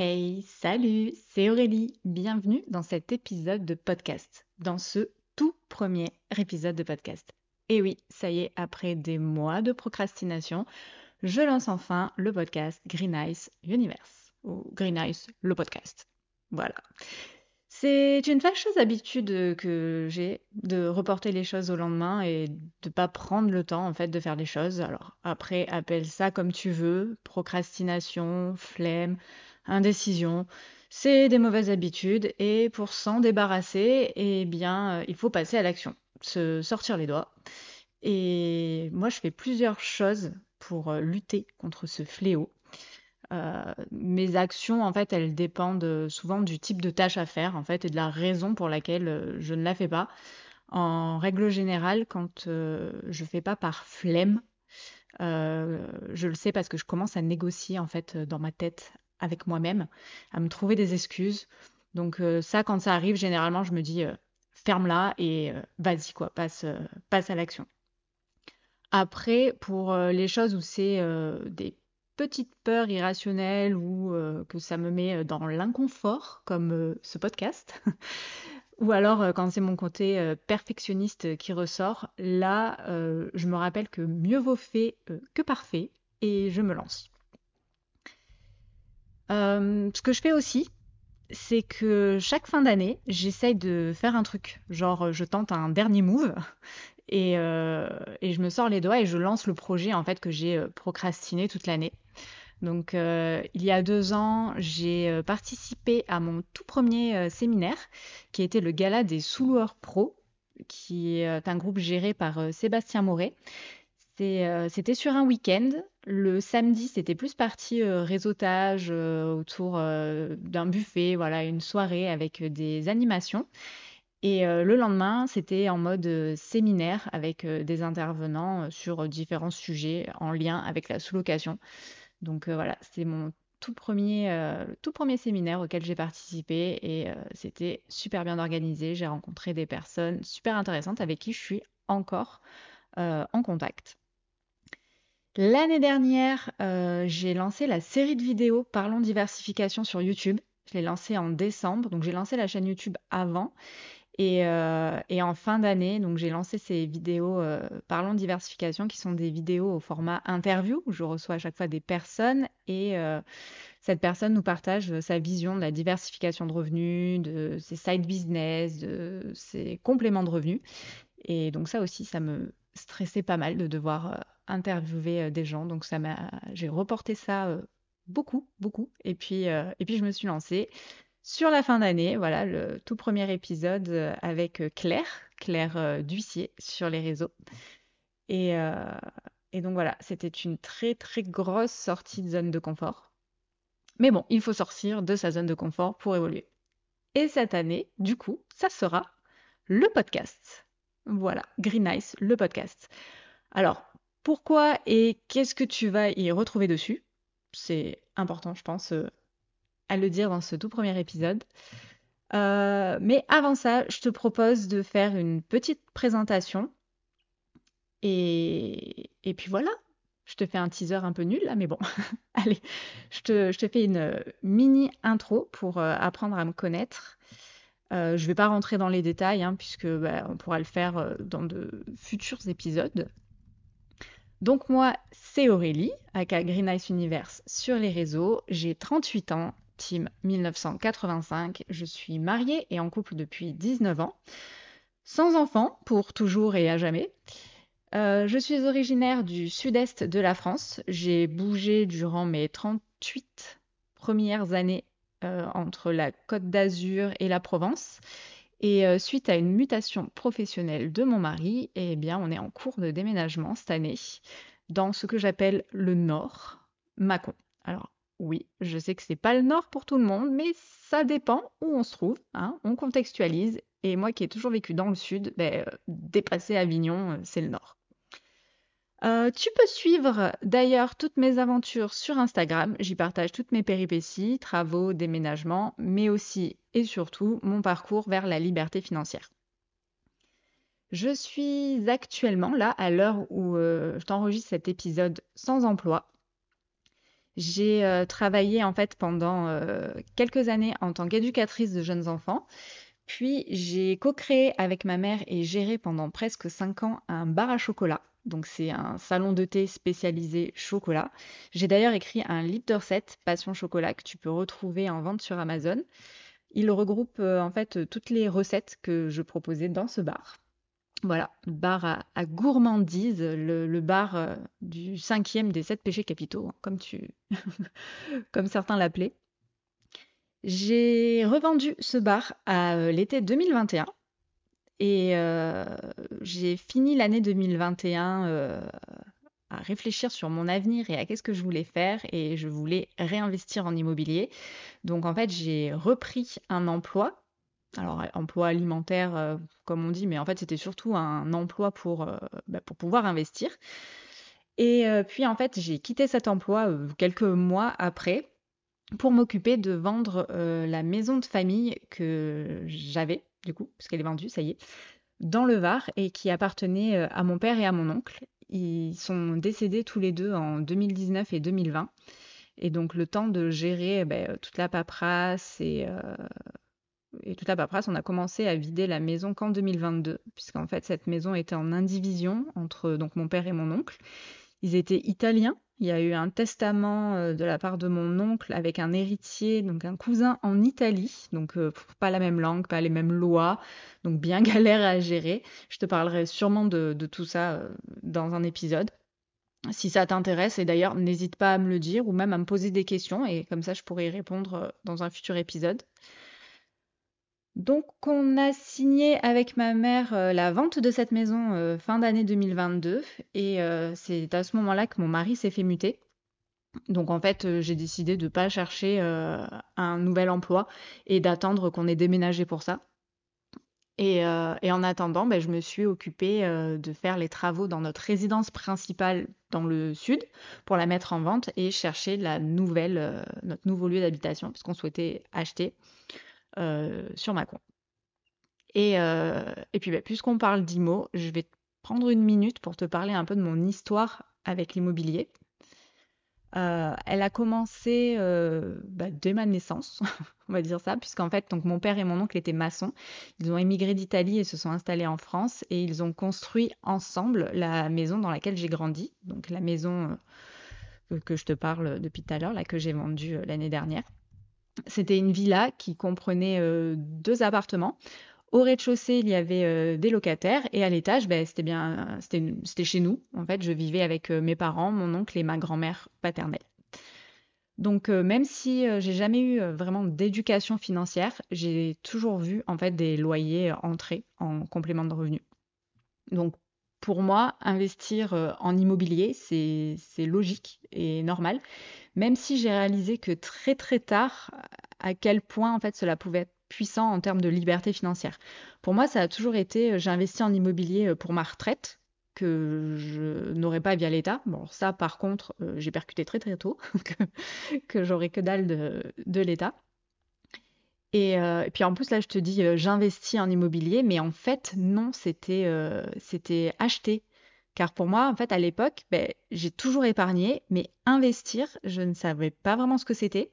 Hey, salut, c'est Aurélie. Bienvenue dans cet épisode de podcast, dans ce tout premier épisode de podcast. Et oui, ça y est, après des mois de procrastination, je lance enfin le podcast Green Ice Universe, ou Green Ice, le podcast. Voilà. C'est une fâcheuse habitude que j'ai de reporter les choses au lendemain et de pas prendre le temps en fait de faire les choses. Alors après, appelle ça comme tu veux, procrastination, flemme, indécision. C'est des mauvaises habitudes et pour s'en débarrasser, eh bien, euh, il faut passer à l'action, se sortir les doigts. Et moi, je fais plusieurs choses pour euh, lutter contre ce fléau. Euh, mes actions, en fait, elles dépendent souvent du type de tâche à faire, en fait, et de la raison pour laquelle je ne la fais pas. En règle générale, quand je fais pas par flemme, je le sais parce que je commence à négocier en fait dans ma tête avec moi-même, à me trouver des excuses. Donc euh, ça, quand ça arrive, généralement, je me dis euh, ferme-la et euh, vas-y quoi, passe, passe à l'action. Après, pour les choses où c'est des petites peurs irrationnelles ou que ça me met dans l'inconfort, comme ce podcast, ou alors quand c'est mon côté perfectionniste qui ressort, là, je me rappelle que mieux vaut fait que parfait et je me lance. Euh, ce que je fais aussi, c'est que chaque fin d'année, j'essaye de faire un truc. Genre, je tente un dernier move et, euh, et, je me sors les doigts et je lance le projet en fait que j'ai euh, procrastiné toute l'année. Donc, il y a deux ans, j'ai participé à mon tout premier séminaire, qui était le gala des sous-loueurs pro, qui est un groupe géré par Sébastien Moret. C'était sur un week-end. Le samedi, c'était plus partie euh, réseautage euh, autour euh, d'un buffet, voilà, une soirée avec des animations. Et le lendemain, c'était en mode séminaire avec des intervenants sur différents sujets en lien avec la sous-location. Donc voilà, c'est mon tout premier, tout premier séminaire auquel j'ai participé et c'était super bien organisé. J'ai rencontré des personnes super intéressantes avec qui je suis encore en contact. L'année dernière, euh, j'ai lancé la série de vidéos Parlons diversification sur YouTube. Je l'ai lancée en décembre, donc j'ai lancé la chaîne YouTube avant. Et, euh, en fin d'année, donc j'ai lancé ces vidéos euh, Parlons diversification, qui sont des vidéos au format interview, où je reçois à chaque fois des personnes et cette personne nous partage sa vision de la diversification de revenus, de ses side business, de ses compléments de revenus. Et donc ça aussi, ça me stressait pas mal de devoir interviewer euh, des gens. Donc ça m'a, j'ai reporté ça euh, beaucoup, beaucoup. Et puis, euh, et puis je me suis lancée sur la fin d'année. Voilà, le tout premier épisode avec Claire, Claire Duissier sur les réseaux. Et, et donc voilà, c'était une très très grosse sortie de zone de confort. Mais bon, il faut sortir de sa zone de confort pour évoluer. Et cette année, du coup, ça sera le podcast. Voilà, Green Ice, le podcast. Alors, pourquoi et qu'est-ce que tu vas y retrouver dessus? C'est important, je pense, euh, à le dire dans ce tout premier épisode. Euh, mais avant ça, je te propose de faire une petite présentation. Et, puis voilà, je te fais un teaser un peu nul là, mais bon, allez, je te, fais une mini intro pour euh, apprendre à me connaître. Je ne vais pas rentrer dans les détails, hein, puisque bah, on pourra le faire dans de futurs épisodes. Donc moi, c'est Aurélie, aka Green Ice Universe sur les réseaux. J'ai 38 ans, team 1985. Je suis mariée et en couple depuis 19 ans. Sans enfant, pour toujours et à jamais. Euh, je suis originaire du sud-est de la France. J'ai bougé durant mes 38 premières années euh, entre la Côte d'Azur et la Provence. Et euh, suite à une mutation professionnelle de mon mari, eh bien, on est en cours de déménagement cette année dans ce que j'appelle le Nord, Mâcon. Alors oui, je sais que c'est pas le Nord pour tout le monde, mais ça dépend où on se trouve. Hein, on contextualise. Et moi qui ai toujours vécu dans le Sud, ben, euh, dépasser Avignon, euh, c'est le Nord. Euh, tu peux suivre d'ailleurs toutes mes aventures sur Instagram. J'y partage toutes mes péripéties, travaux, déménagements, mais aussi et surtout mon parcours vers la liberté financière. Je suis actuellement là, à l'heure où euh, je t'enregistre cet épisode, sans emploi. J'ai euh, travaillé en fait pendant quelques années en tant qu'éducatrice de jeunes enfants. Puis j'ai co-créé avec ma mère et géré pendant presque 5 ans un bar à chocolat. Donc c'est un salon de thé spécialisé chocolat. J'ai d'ailleurs écrit un de recettes Passion chocolat que tu peux retrouver en vente sur Amazon. Il regroupe euh, en fait toutes les recettes que je proposais dans ce bar. Voilà, bar à, gourmandise, le, bar euh, du cinquième des sept péchés capitaux, hein, comme certains l'appelaient. J'ai revendu ce bar à euh, l'été 2021 et euh, j'ai fini l'année 2021 à réfléchir sur mon avenir et à qu'est-ce que je voulais faire et je voulais réinvestir en immobilier. Donc en fait, j'ai repris un emploi alors emploi alimentaire, euh, comme on dit, mais en fait c'était surtout un emploi pour, euh, bah, pour pouvoir investir. Et euh, puis en fait j'ai quitté cet emploi quelques mois après pour m'occuper de vendre la maison de famille que j'avais, du coup, parce qu'elle est vendue, ça y est, dans le Var et qui appartenait à mon père et à mon oncle. Ils sont décédés tous les deux en 2019 et 2020. Et donc le temps de gérer bah, toute la paperasse et et toute la paperasse, on a commencé à vider la maison qu'en 2022, puisqu'en fait cette maison était en indivision entre donc mon père et mon oncle. Ils étaient italiens. Il y a eu un testament euh, de la part de mon oncle avec un héritier, donc un cousin en Italie, donc euh, pas la même langue, pas les mêmes lois, donc bien galère à gérer. Je te parlerai sûrement de, tout ça euh, dans un épisode. Si ça t'intéresse, et d'ailleurs n'hésite pas à me le dire ou même à me poser des questions, et comme ça je pourrai y répondre dans un futur épisode. Donc, on a signé avec ma mère euh, la vente de cette maison euh, fin d'année 2022 et euh, c'est à ce moment-là que mon mari s'est fait muter. Donc en fait, j'ai décidé de ne pas chercher un nouvel emploi et d'attendre qu'on ait déménagé pour ça. Et, en attendant, ben, je me suis occupée de faire les travaux dans notre résidence principale dans le sud pour la mettre en vente et chercher notre nouveau lieu d'habitation puisqu'on souhaitait acheter. Euh, sur ma compte. Et, euh, et puis, bah, puisqu'on parle d'IMO, je vais prendre une minute pour te parler un peu de mon histoire avec l'immobilier. Euh, elle a commencé bah, dès ma naissance, on va dire ça, puisqu'en fait, donc mon père et mon oncle étaient maçons. Ils ont émigré d'Italie et se sont installés en France et ils ont construit ensemble la maison dans laquelle j'ai grandi, donc la maison que je te parle depuis tout à l'heure, là que j'ai vendue l'année dernière. C'était une villa qui comprenait euh, deux appartements. Au rez-de-chaussée, il y avait euh, des locataires et à l'étage, ben, c'était bien, c'était chez nous. En fait, je vivais avec euh, mes parents, mon oncle et ma grand-mère paternelle. Donc, même si j'ai jamais eu vraiment d'éducation financière, j'ai toujours vu en fait des loyers entrer en complément de revenus. Donc, pour moi, investir en immobilier, c'est logique et normal même si j'ai réalisé que très très tard, à quel point en fait cela pouvait être puissant en termes de liberté financière. Pour moi, ça a toujours été, euh, j'ai investi en immobilier euh, pour ma retraite, que je n'aurais pas via l'État. Bon, ça, par contre, euh, j'ai percuté très très tôt, que, que j'aurais que dalle de, l'État. Et, puis en plus, là, je te dis, j'investis en immobilier, mais en fait, non, c'était c'était acheté car pour moi, en fait, à l'époque, ben, j'ai toujours épargné, mais investir, je ne savais pas vraiment ce que c'était.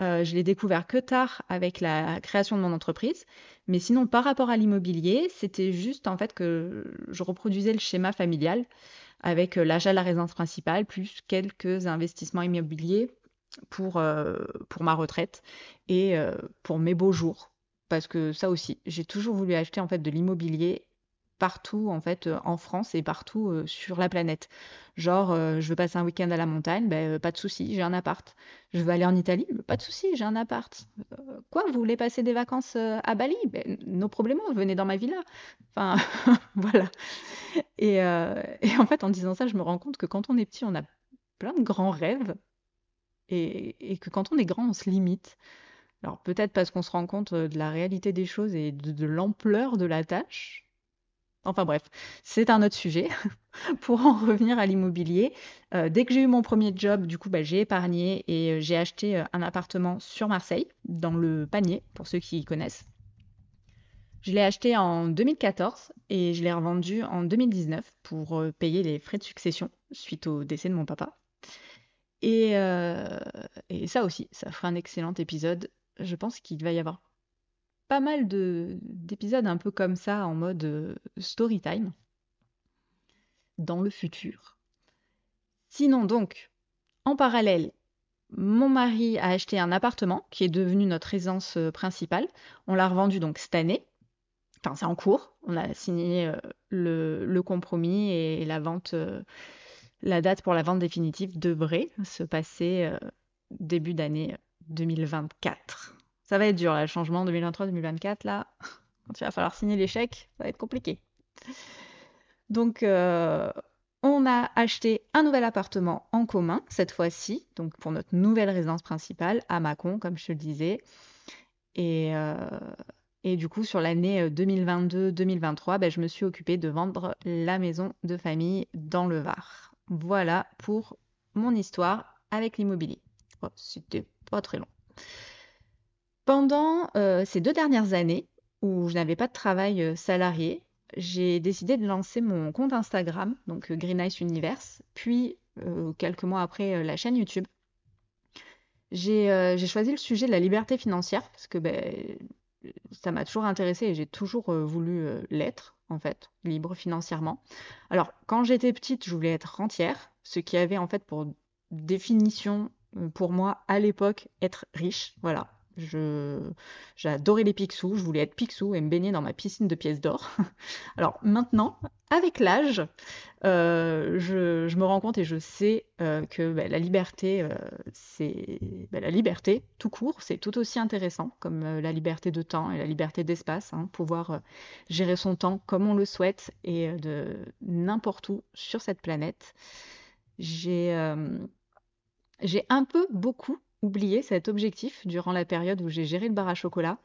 Euh, je l'ai découvert que tard avec la création de mon entreprise. Mais sinon, par rapport à l'immobilier, c'était juste en fait que je reproduisais le schéma familial avec euh, l'achat de la résidence principale plus quelques investissements immobiliers pour, euh, pour ma retraite et pour mes beaux jours. Parce que ça aussi, j'ai toujours voulu acheter en fait de l'immobilier partout en fait euh, en France et partout euh, sur la planète. Genre, euh, je veux passer un week-end à la montagne, ben, pas de souci, j'ai un appart. Je veux aller en Italie, ben, pas de souci, j'ai un appart. quoi, vous voulez passer des vacances à Bali? Ben, Nos problèmes, venez dans ma villa. Enfin, voilà. Et, et, en fait, en disant ça, je me rends compte que quand on est petit, on a plein de grands rêves et, que quand on est grand, on se limite. Alors peut-être parce qu'on se rend compte de la réalité des choses et de l'ampleur de la tâche, Enfin bref, c'est un autre sujet. Pour en revenir à l'immobilier, euh, dès que j'ai eu mon premier job, du coup, bah, j'ai épargné et euh, j'ai acheté euh, un appartement sur Marseille, dans le panier, pour ceux qui connaissent. Je l'ai acheté en 2014 et je l'ai revendu en 2019 pour payer les frais de succession suite au décès de mon papa. Et, et ça aussi, ça fera un excellent épisode. Je pense qu'il va y avoir pas mal d'épisodes un peu comme ça en mode story time dans le futur. Sinon donc, en parallèle, mon mari a acheté un appartement qui est devenu notre résidence euh, principale. On l'a revendu donc cette année. Enfin, c'est en cours. On a signé euh, le, compromis et la vente, euh, la date pour la vente définitive devrait se passer début d'année 2024. Ça va être dur, le changement 2023-2024, là, quand il va falloir signer les chèques, ça va être compliqué. Donc, on a acheté un nouvel appartement en commun cette fois-ci, donc pour notre nouvelle résidence principale à Mâcon, comme je te le disais. Et, euh, du coup, sur l'année 2022-2023, ben, je me suis occupée de vendre la maison de famille dans le Var. Voilà pour mon histoire avec l'immobilier. Oh, c'était pas très long. Pendant euh, ces deux dernières années où je n'avais pas de travail euh, salarié, j'ai décidé de lancer mon compte Instagram, donc euh, Green Ice Universe, puis quelques mois après la chaîne YouTube. J'ai choisi le sujet de la liberté financière parce que ben, ça m'a toujours intéressé et j'ai toujours voulu l'être, en fait, libre financièrement. Alors, quand j'étais petite, je voulais être rentière, ce qui avait en fait pour définition pour moi à l'époque être riche. Voilà, j'adorais les Picsou, je voulais être Picsou et me baigner dans ma piscine de pièces d'or. Alors maintenant, avec l'âge, euh, je, me rends compte et je sais euh, que bah, la liberté, euh, c'est bah, la liberté tout court, c'est tout aussi intéressant comme la liberté de temps et la liberté d'espace, hein, pouvoir gérer son temps comme on le souhaite et de n'importe où sur cette planète. J'ai j'ai un peu beaucoup oublié cet objectif durant la période où j'ai géré le bar à chocolat.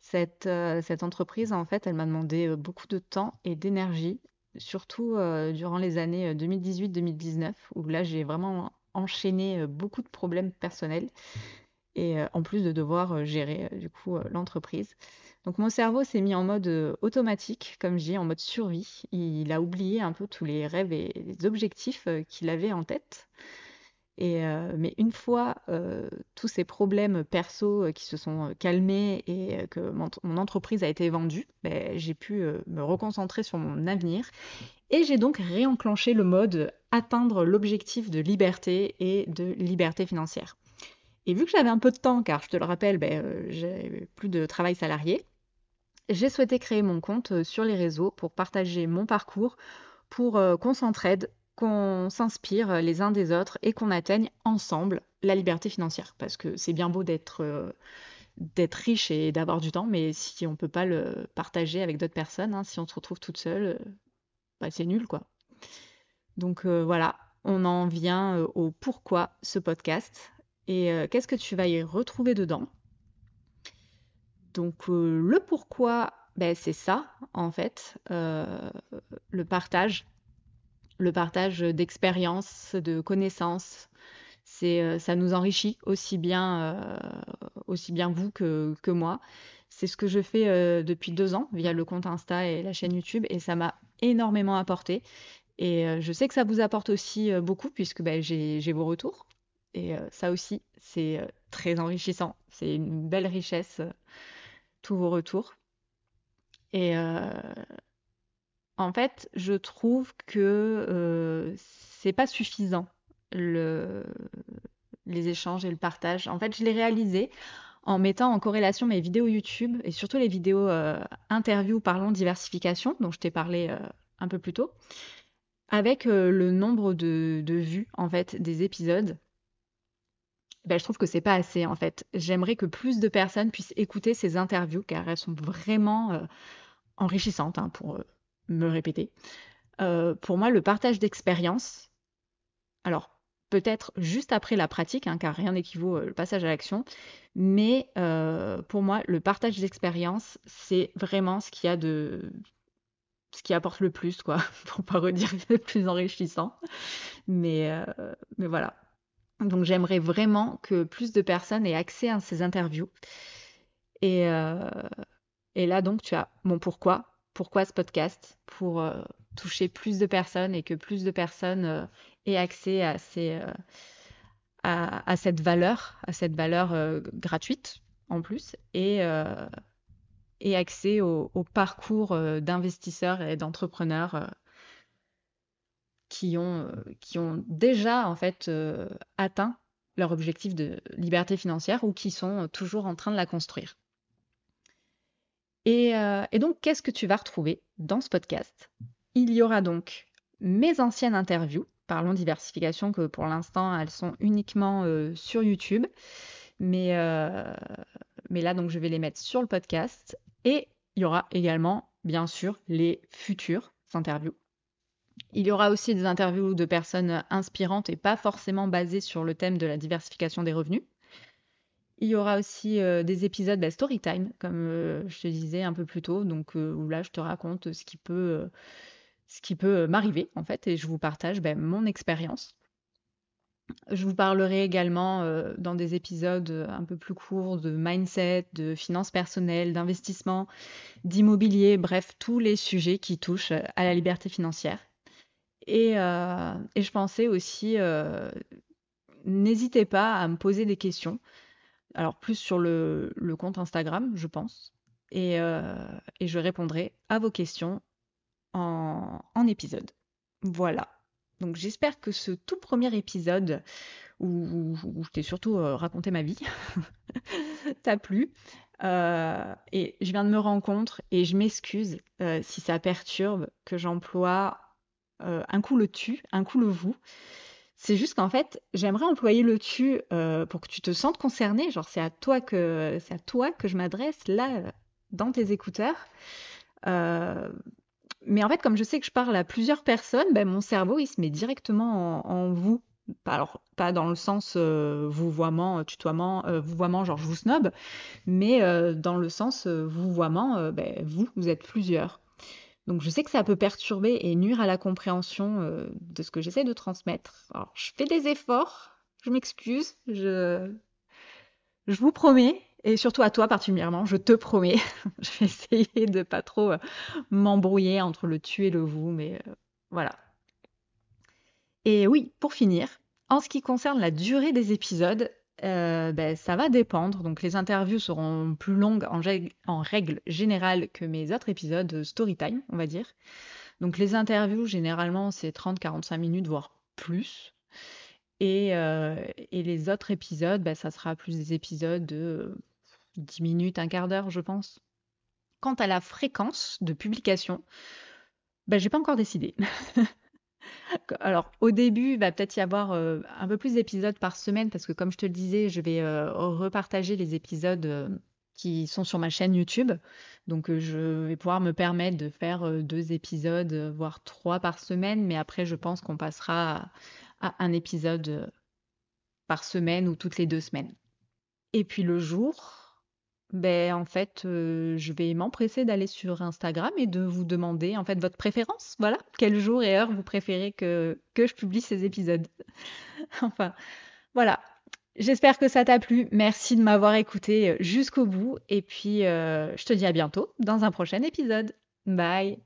Cette, euh, entreprise, en fait, elle m'a demandé euh, beaucoup de temps et d'énergie, surtout euh, durant les années 2018-2019, où là, j'ai vraiment enchaîné beaucoup de problèmes personnels et en plus de devoir gérer du coup l'entreprise. Donc mon cerveau s'est mis en mode automatique, comme je dis, en mode survie. Il a oublié un peu tous les rêves et les objectifs qu'il avait en tête. Euh, mais une fois euh, tous ces problèmes perso euh, qui se sont calmés et que mon, entreprise a été vendue, ben, j'ai pu me reconcentrer sur mon avenir. Et j'ai donc réenclenché le mode atteindre l'objectif de liberté et de liberté financière. Et vu que j'avais un peu de temps, car je te le rappelle, ben, j'ai plus de travail salarié, j'ai souhaité créer mon compte sur les réseaux pour partager mon parcours, pour qu'on s'entraide qu'on s'inspire les uns des autres et qu'on atteigne ensemble la liberté financière. Parce que c'est bien beau d'être euh, riche et d'avoir du temps, mais si on ne peut pas le partager avec d'autres personnes, hein, si on se retrouve toute seule, euh, bah, c'est nul quoi. Donc euh, voilà, on en vient au pourquoi ce podcast et qu'est-ce que tu vas y retrouver dedans? Donc le pourquoi, ben, c'est ça en fait, le partage le partage d'expériences, de connaissances. C'est, euh, ça nous enrichit aussi bien, euh, aussi bien vous que, que moi. C'est ce que je fais euh, depuis deux ans via le compte Insta et la chaîne YouTube et ça m'a énormément apporté. Et je sais que ça vous apporte aussi beaucoup puisque j'ai, j'ai vos retours. Et ça aussi, c'est très enrichissant. C'est une belle richesse, tous vos retours. Et en fait, je trouve que euh, c'est pas suffisant le, les échanges et le partage. En fait, je l'ai réalisé en mettant en corrélation mes vidéos YouTube et surtout les vidéos euh, interviews parlons diversification dont je t'ai parlé euh, un peu plus tôt, avec le nombre de, vues en fait des épisodes. Ben, je trouve que c'est pas assez en fait. J'aimerais que plus de personnes puissent écouter ces interviews car elles sont vraiment enrichissantes hein, pour me répéter. Euh, pour moi, le partage d'expérience, alors peut-être juste après la pratique, hein, car rien n'équivaut euh, le passage à l'action, mais euh, pour moi, le partage d'expérience, c'est vraiment ce qui a de ce qui apporte le plus, quoi, pour pas redire le plus enrichissant. Mais, mais voilà. Donc j'aimerais vraiment que plus de personnes aient accès à ces interviews. Et, et là, donc, tu as mon pourquoi, pourquoi ce podcast? Pour euh, toucher plus de personnes et que plus de personnes euh, aient accès euh, à, cette valeur, à cette valeur gratuite en plus, et, accès au, parcours d'investisseurs et d'entrepreneurs qui ont déjà en fait atteint leur objectif de liberté financière ou qui sont toujours en train de la construire. Et, et donc, qu'est-ce que tu vas retrouver dans ce podcast? Il y aura donc mes anciennes interviews Parlons diversification, que pour l'instant, elles sont uniquement euh, sur YouTube. Mais, euh, mais là, donc, je vais les mettre sur le podcast. Et il y aura également, bien sûr, les futures interviews. Il y aura aussi des interviews de personnes inspirantes et pas forcément basées sur le thème de la diversification des revenus. Il y aura aussi euh, des épisodes de bah, story time, comme je te disais un peu plus tôt, donc où là je te raconte ce qui peut, ce peut m'arriver en fait, et je vous partage ben, mon expérience. Je vous parlerai également euh, dans des épisodes un peu plus courts de mindset, de finances personnelles, d'investissement, d'immobilier, bref, tous les sujets qui touchent à la liberté financière. Et, euh, je pensais aussi, euh, n'hésitez pas à me poser des questions, alors plus sur le, compte Instagram, je pense, et je répondrai à vos questions en, épisode. Voilà. Donc j'espère que ce tout premier épisode où, je t'ai surtout euh, raconté ma vie t'a plu. Euh, et je viens de me compte et je m'excuse euh, si ça perturbe que j'emploie un coup le tu, un coup le vous. C'est juste qu'en fait, j'aimerais employer le tu pour que tu te sentes concerné. Genre, c'est à toi que c'est à toi que je m'adresse là dans tes écouteurs mais en fait, comme je sais que je parle à plusieurs personnes, ben, mon cerveau, il se met directement en, vous. Alors, pas dans le sens euh, vouvoiement, euh, tutoiement, euh, vouvoiement, genre je vous snob, mais dans le sens vouvoiement, ben, vous, vous êtes plusieurs. Donc, je sais que ça peut perturber et nuire à la compréhension de ce que j'essaie de transmettre. Alors, je fais des efforts, je m'excuse, je, je vous promets, et surtout à toi particulièrement, je te promets, je vais essayer de pas trop euh, m'embrouiller entre le tu et le vous, mais euh, voilà. Et oui, pour finir, en ce qui concerne la durée des épisodes, euh, ben, ça va dépendre. Donc les interviews seront plus longues en, règle générale que mes autres épisodes storytime, on va dire. Donc les interviews, généralement, c'est 30-45 minutes, voire plus. Et, et, les autres épisodes, ben, ça sera plus des épisodes de 10 minutes, un quart d'heure, je pense. Quant à la fréquence de publication, ben, j'ai pas encore décidé. Alors, au début, il va peut-être y avoir euh, un peu plus d'épisodes par semaine parce que, comme je te le disais, je vais euh, repartager les épisodes euh, qui sont sur ma chaîne YouTube. Donc, je vais pouvoir me permettre de faire deux épisodes, voire trois par semaine. Mais après, je pense qu'on passera à un épisode par semaine ou toutes les deux semaines. Et puis le jour, ben, en fait, euh, je vais m'empresser d'aller sur Instagram et de vous demander en fait votre préférence. Voilà, quel jour et heure vous préférez que, je publie ces épisodes. enfin, voilà. J'espère que ça t'a plu. Merci de m'avoir écouté jusqu'au bout. Et puis, euh, je te dis à bientôt dans un prochain épisode. Bye